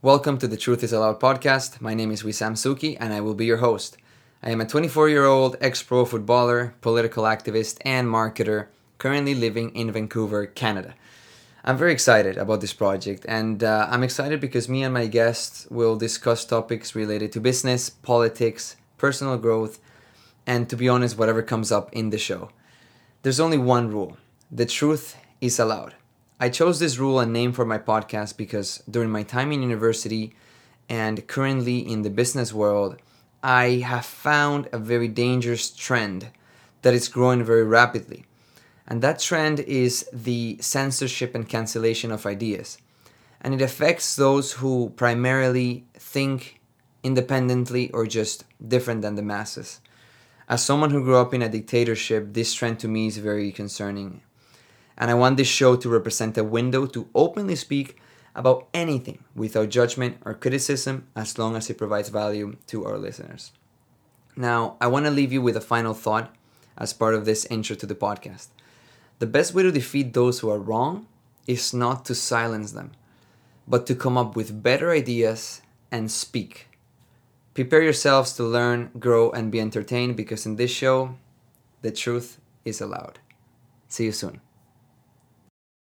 Welcome to the Truth is Allowed podcast. My name is Wissam Suki and I will be your host. I am a 24 year old ex pro footballer, political activist, and marketer currently living in Vancouver, Canada. I'm very excited about this project and uh, I'm excited because me and my guests will discuss topics related to business, politics, personal growth, and to be honest, whatever comes up in the show. There's only one rule the truth is allowed. I chose this rule and name for my podcast because during my time in university and currently in the business world, I have found a very dangerous trend that is growing very rapidly. And that trend is the censorship and cancellation of ideas. And it affects those who primarily think independently or just different than the masses. As someone who grew up in a dictatorship, this trend to me is very concerning and I want this show to represent a window to openly speak about anything without judgment or criticism as long as it provides value to our listeners. Now, I want to leave you with a final thought as part of this intro to the podcast. The best way to defeat those who are wrong is not to silence them, but to come up with better ideas and speak. Prepare yourselves to learn, grow, and be entertained because in this show, the truth is allowed. See you soon.